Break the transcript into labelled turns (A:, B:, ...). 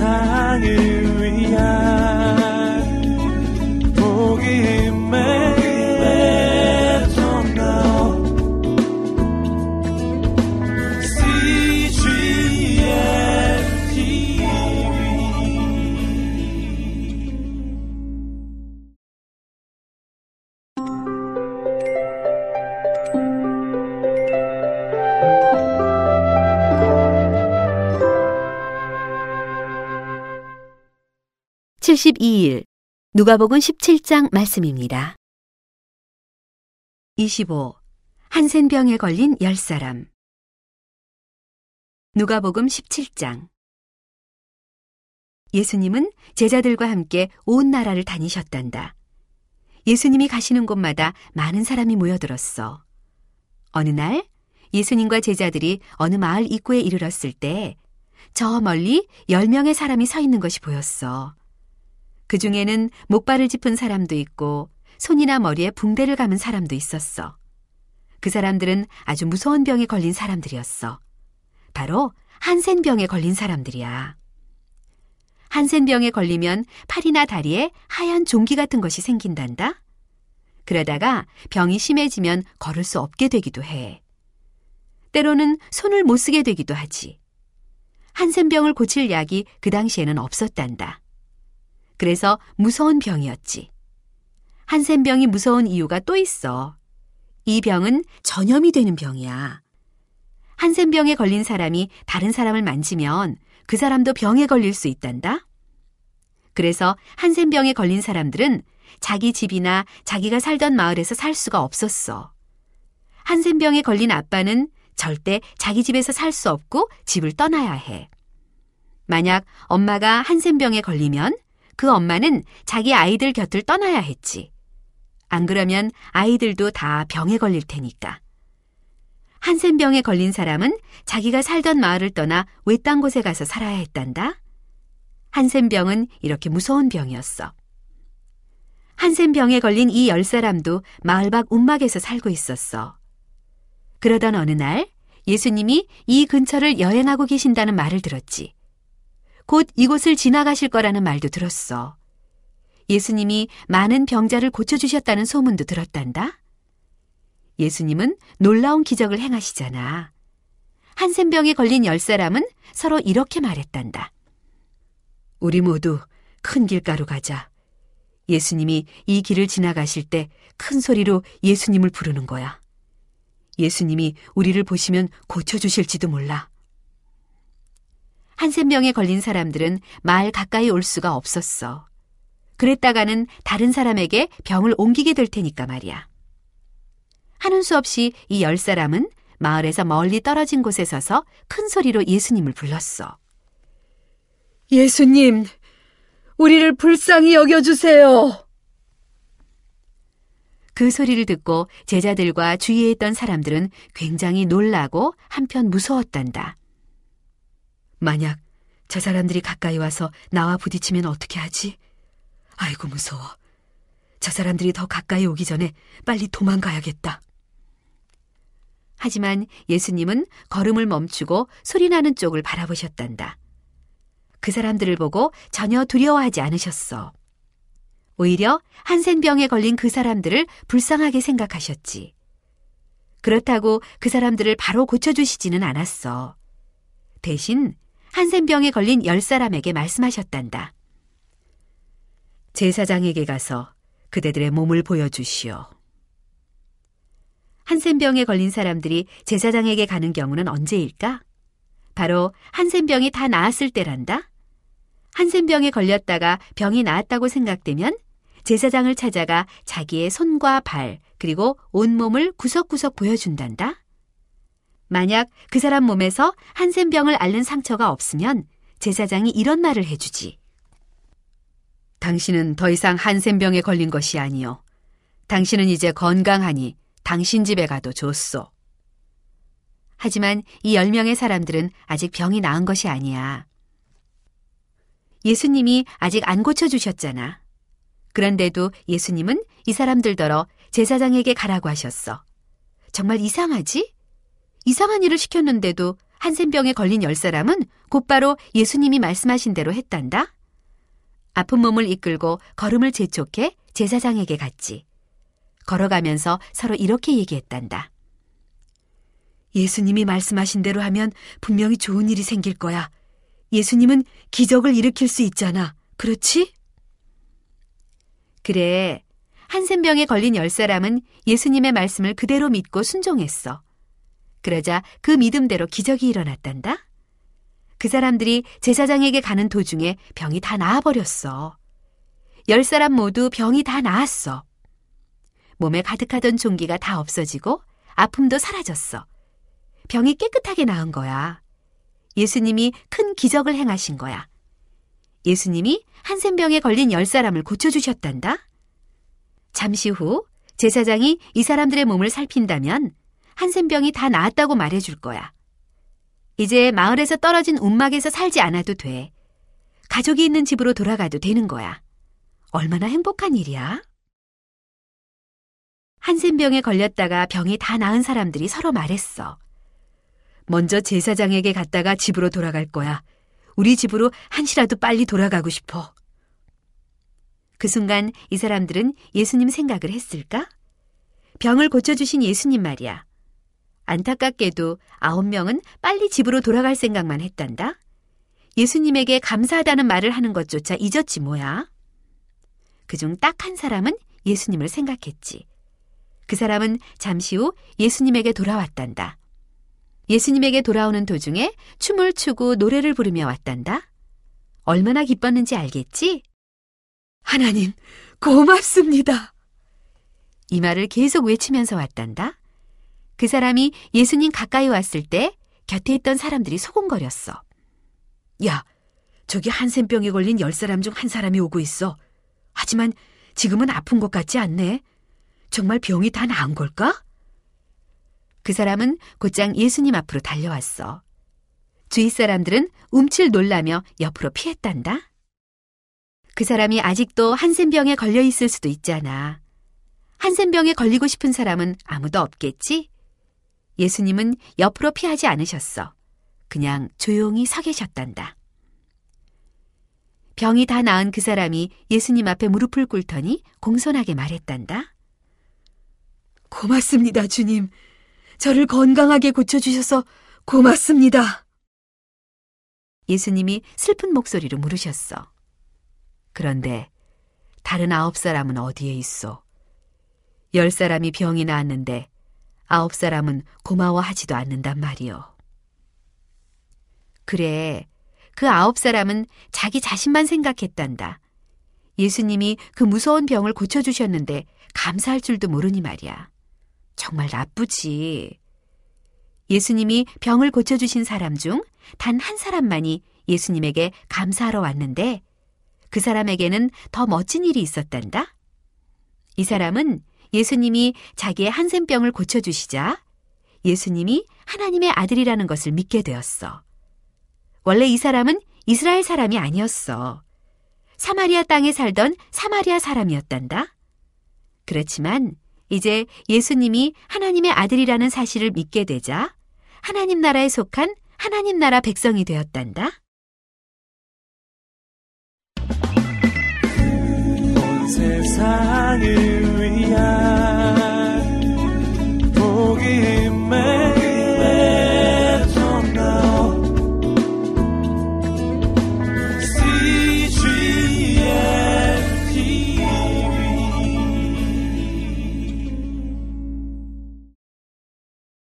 A: 세상을
B: (72일) 누가복음 17장 말씀입니다. 25. 한센병에 걸린 열 사람 누가복음 17장 예수님은 제자들과 함께 온 나라를 다니셨단다. 예수님이 가시는 곳마다 많은 사람이 모여들었어. 어느 날 예수님과 제자들이 어느 마을 입구에 이르렀을 때 저 멀리 열 명의 사람이 서 있는 것이 보였어. 그 중에는 목발을 짚은 사람도 있고 손이나 머리에 붕대를 감은 사람도 있었어. 그 사람들은 아주 무서운 병에 걸린 사람들이었어. 바로 한센병에 걸린 사람들이야. 한센병에 걸리면 팔이나 다리에 하얀 종기 같은 것이 생긴단다. 그러다가 병이 심해지면 걸을 수 없게 되기도 해. 때로는 손을 못 쓰게 되기도 하지. 한센병을 고칠 약이 그 당시에는 없었단다. 그래서 무서운 병이었지. 한센병이 무서운 이유가 또 있어. 이 병은 전염이 되는 병이야. 한센병에 걸린 사람이 다른 사람을 만지면 그 사람도 병에 걸릴 수 있단다. 그래서 한센병에 걸린 사람들은 자기 집이나 자기가 살던 마을에서 살 수가 없었어. 한센병에 걸린 아빠는 절대 자기 집에서 살 수 없고 집을 떠나야 해. 만약 엄마가 한센병에 걸리면 그 엄마는 자기 아이들 곁을 떠나야 했지. 안 그러면 아이들도 다 병에 걸릴 테니까. 한센병에 걸린 사람은 자기가 살던 마을을 떠나 외딴 곳에 가서 살아야 했단다. 한센병은 이렇게 무서운 병이었어. 한센병에 걸린 이 열 사람도 마을 밖 움막에서 살고 있었어. 그러던 어느 날 예수님이 이 근처를 여행하고 계신다는 말을 들었지. 곧 이곳을 지나가실 거라는 말도 들었어. 예수님이 많은 병자를 고쳐주셨다는 소문도 들었단다. 예수님은 놀라운 기적을 행하시잖아. 한센병에 걸린 열 사람은 서로 이렇게 말했단다. 우리 모두 큰 길가로 가자. 예수님이 이 길을 지나가실 때 큰 소리로 예수님을 부르는 거야. 예수님이 우리를 보시면 고쳐주실지도 몰라. 한센병에 걸린 사람들은 마을 가까이 올 수가 없었어. 그랬다가는 다른 사람에게 병을 옮기게 될 테니까 말이야. 하는 수 없이 이 열 사람은 마을에서 멀리 떨어진 곳에 서서 큰 소리로 예수님을 불렀어.
C: 예수님, 우리를 불쌍히 여겨주세요.
B: 그 소리를 듣고 제자들과 주위에 있던 사람들은 굉장히 놀라고 한편 무서웠단다. 만약 저 사람들이 가까이 와서 나와 부딪히면 어떻게 하지? 아이고 무서워. 저 사람들이 더 가까이 오기 전에 빨리 도망가야겠다. 하지만 예수님은 걸음을 멈추고 소리나는 쪽을 바라보셨단다. 그 사람들을 보고 전혀 두려워하지 않으셨어. 오히려 한센병에 걸린 그 사람들을 불쌍하게 생각하셨지. 그렇다고 그 사람들을 바로 고쳐주시지는 않았어. 대신 한센병에 걸린 열 사람에게 말씀하셨단다. 제사장에게 가서 그대들의 몸을 보여주시오. 한센병에 걸린 사람들이 제사장에게 가는 경우는 언제일까? 바로 한센병이 다 나았을 때란다. 한센병에 걸렸다가 병이 나았다고 생각되면 제사장을 찾아가 자기의 손과 발, 그리고 온몸을 구석구석 보여준단다. 만약 그 사람 몸에서 한센병을 앓는 상처가 없으면 제사장이 이런 말을 해주지. 당신은 더 이상 한센병에 걸린 것이 아니요. 당신은 이제 건강하니 당신 집에 가도 좋소. 하지만 이 열 명의 사람들은 아직 병이 나은 것이 아니야. 예수님이 아직 안 고쳐주셨잖아. 그런데도 예수님은 이 사람들더러 제사장에게 가라고 하셨어. 정말 이상하지? 이상한 일을 시켰는데도 한센병에 걸린 열 사람은 곧바로 예수님이 말씀하신 대로 했단다. 아픈 몸을 이끌고 걸음을 재촉해 제사장에게 갔지. 걸어가면서 서로 이렇게 얘기했단다. 예수님이 말씀하신 대로 하면 분명히 좋은 일이 생길 거야. 예수님은 기적을 일으킬 수 있잖아. 그렇지? 그래. 한센병에 걸린 열 사람은 예수님의 말씀을 그대로 믿고 순종했어. 그러자 그 믿음대로 기적이 일어났단다. 그 사람들이 제사장에게 가는 도중에 병이 다 나아버렸어. 열 사람 모두 병이 다 나았어. 몸에 가득하던 종기가 다 없어지고 아픔도 사라졌어. 병이 깨끗하게 나은 거야. 예수님이 큰 기적을 행하신 거야. 예수님이 한센병에 걸린 열 사람을 고쳐주셨단다. 잠시 후 제사장이 이 사람들의 몸을 살핀다면 한센병이 다 나았다고 말해줄 거야. 이제 마을에서 떨어진 움막에서 살지 않아도 돼. 가족이 있는 집으로 돌아가도 되는 거야. 얼마나 행복한 일이야? 한센병에 걸렸다가 병이 다 나은 사람들이 서로 말했어. 먼저 제사장에게 갔다가 집으로 돌아갈 거야. 우리 집으로 한시라도 빨리 돌아가고 싶어. 그 순간 이 사람들은 예수님 생각을 했을까? 병을 고쳐주신 예수님 말이야. 안타깝게도 아홉 명은 빨리 집으로 돌아갈 생각만 했단다. 예수님에게 감사하다는 말을 하는 것조차 잊었지 뭐야. 그중 딱 한 사람은 예수님을 생각했지. 그 사람은 잠시 후 예수님에게 돌아왔단다. 예수님에게 돌아오는 도중에 춤을 추고 노래를 부르며 왔단다. 얼마나 기뻤는지 알겠지? 하나님, 고맙습니다. 이 말을 계속 외치면서 왔단다. 그 사람이 예수님 가까이 왔을 때 곁에 있던 사람들이 소곤거렸어. 야, 저기 한센병에 걸린 열 사람 중 한 사람이 오고 있어. 하지만 지금은 아픈 것 같지 않네. 정말 병이 다 나은 걸까? 그 사람은 곧장 예수님 앞으로 달려왔어. 주위 사람들은 움찔 놀라며 옆으로 피했단다. 그 사람이 아직도 한센병에 걸려 있을 수도 있잖아. 한센병에 걸리고 싶은 사람은 아무도 없겠지? 예수님은 옆으로 피하지 않으셨어. 그냥 조용히 서 계셨단다. 병이 다 나은 그 사람이 예수님 앞에 무릎을 꿇더니 공손하게 말했단다. 고맙습니다, 주님. 저를 건강하게 고쳐주셔서 고맙습니다. 예수님이 슬픈 목소리로 물으셨어. 그런데 다른 아홉 사람은 어디에 있어? 열 사람이 병이 나았는데 아홉 사람은 고마워하지도 않는단 말이요. 그래, 그 아홉 사람은 자기 자신만 생각했단다. 예수님이 그 무서운 병을 고쳐주셨는데 감사할 줄도 모르니 말이야. 정말 나쁘지. 예수님이 병을 고쳐주신 사람 중 단 한 사람만이 예수님에게 감사하러 왔는데 그 사람에게는 더 멋진 일이 있었단다. 이 사람은 예수님이 자기의 한센병을 고쳐주시자 예수님이 하나님의 아들이라는 것을 믿게 되었어. 원래 이 사람은 이스라엘 사람이 아니었어. 사마리아 땅에 살던 사마리아 사람이었단다. 그렇지만 이제 예수님이 하나님의 아들이라는 사실을 믿게 되자 하나님 나라에 속한 하나님 나라 백성이 되었단다.
A: 온 세상을 dia.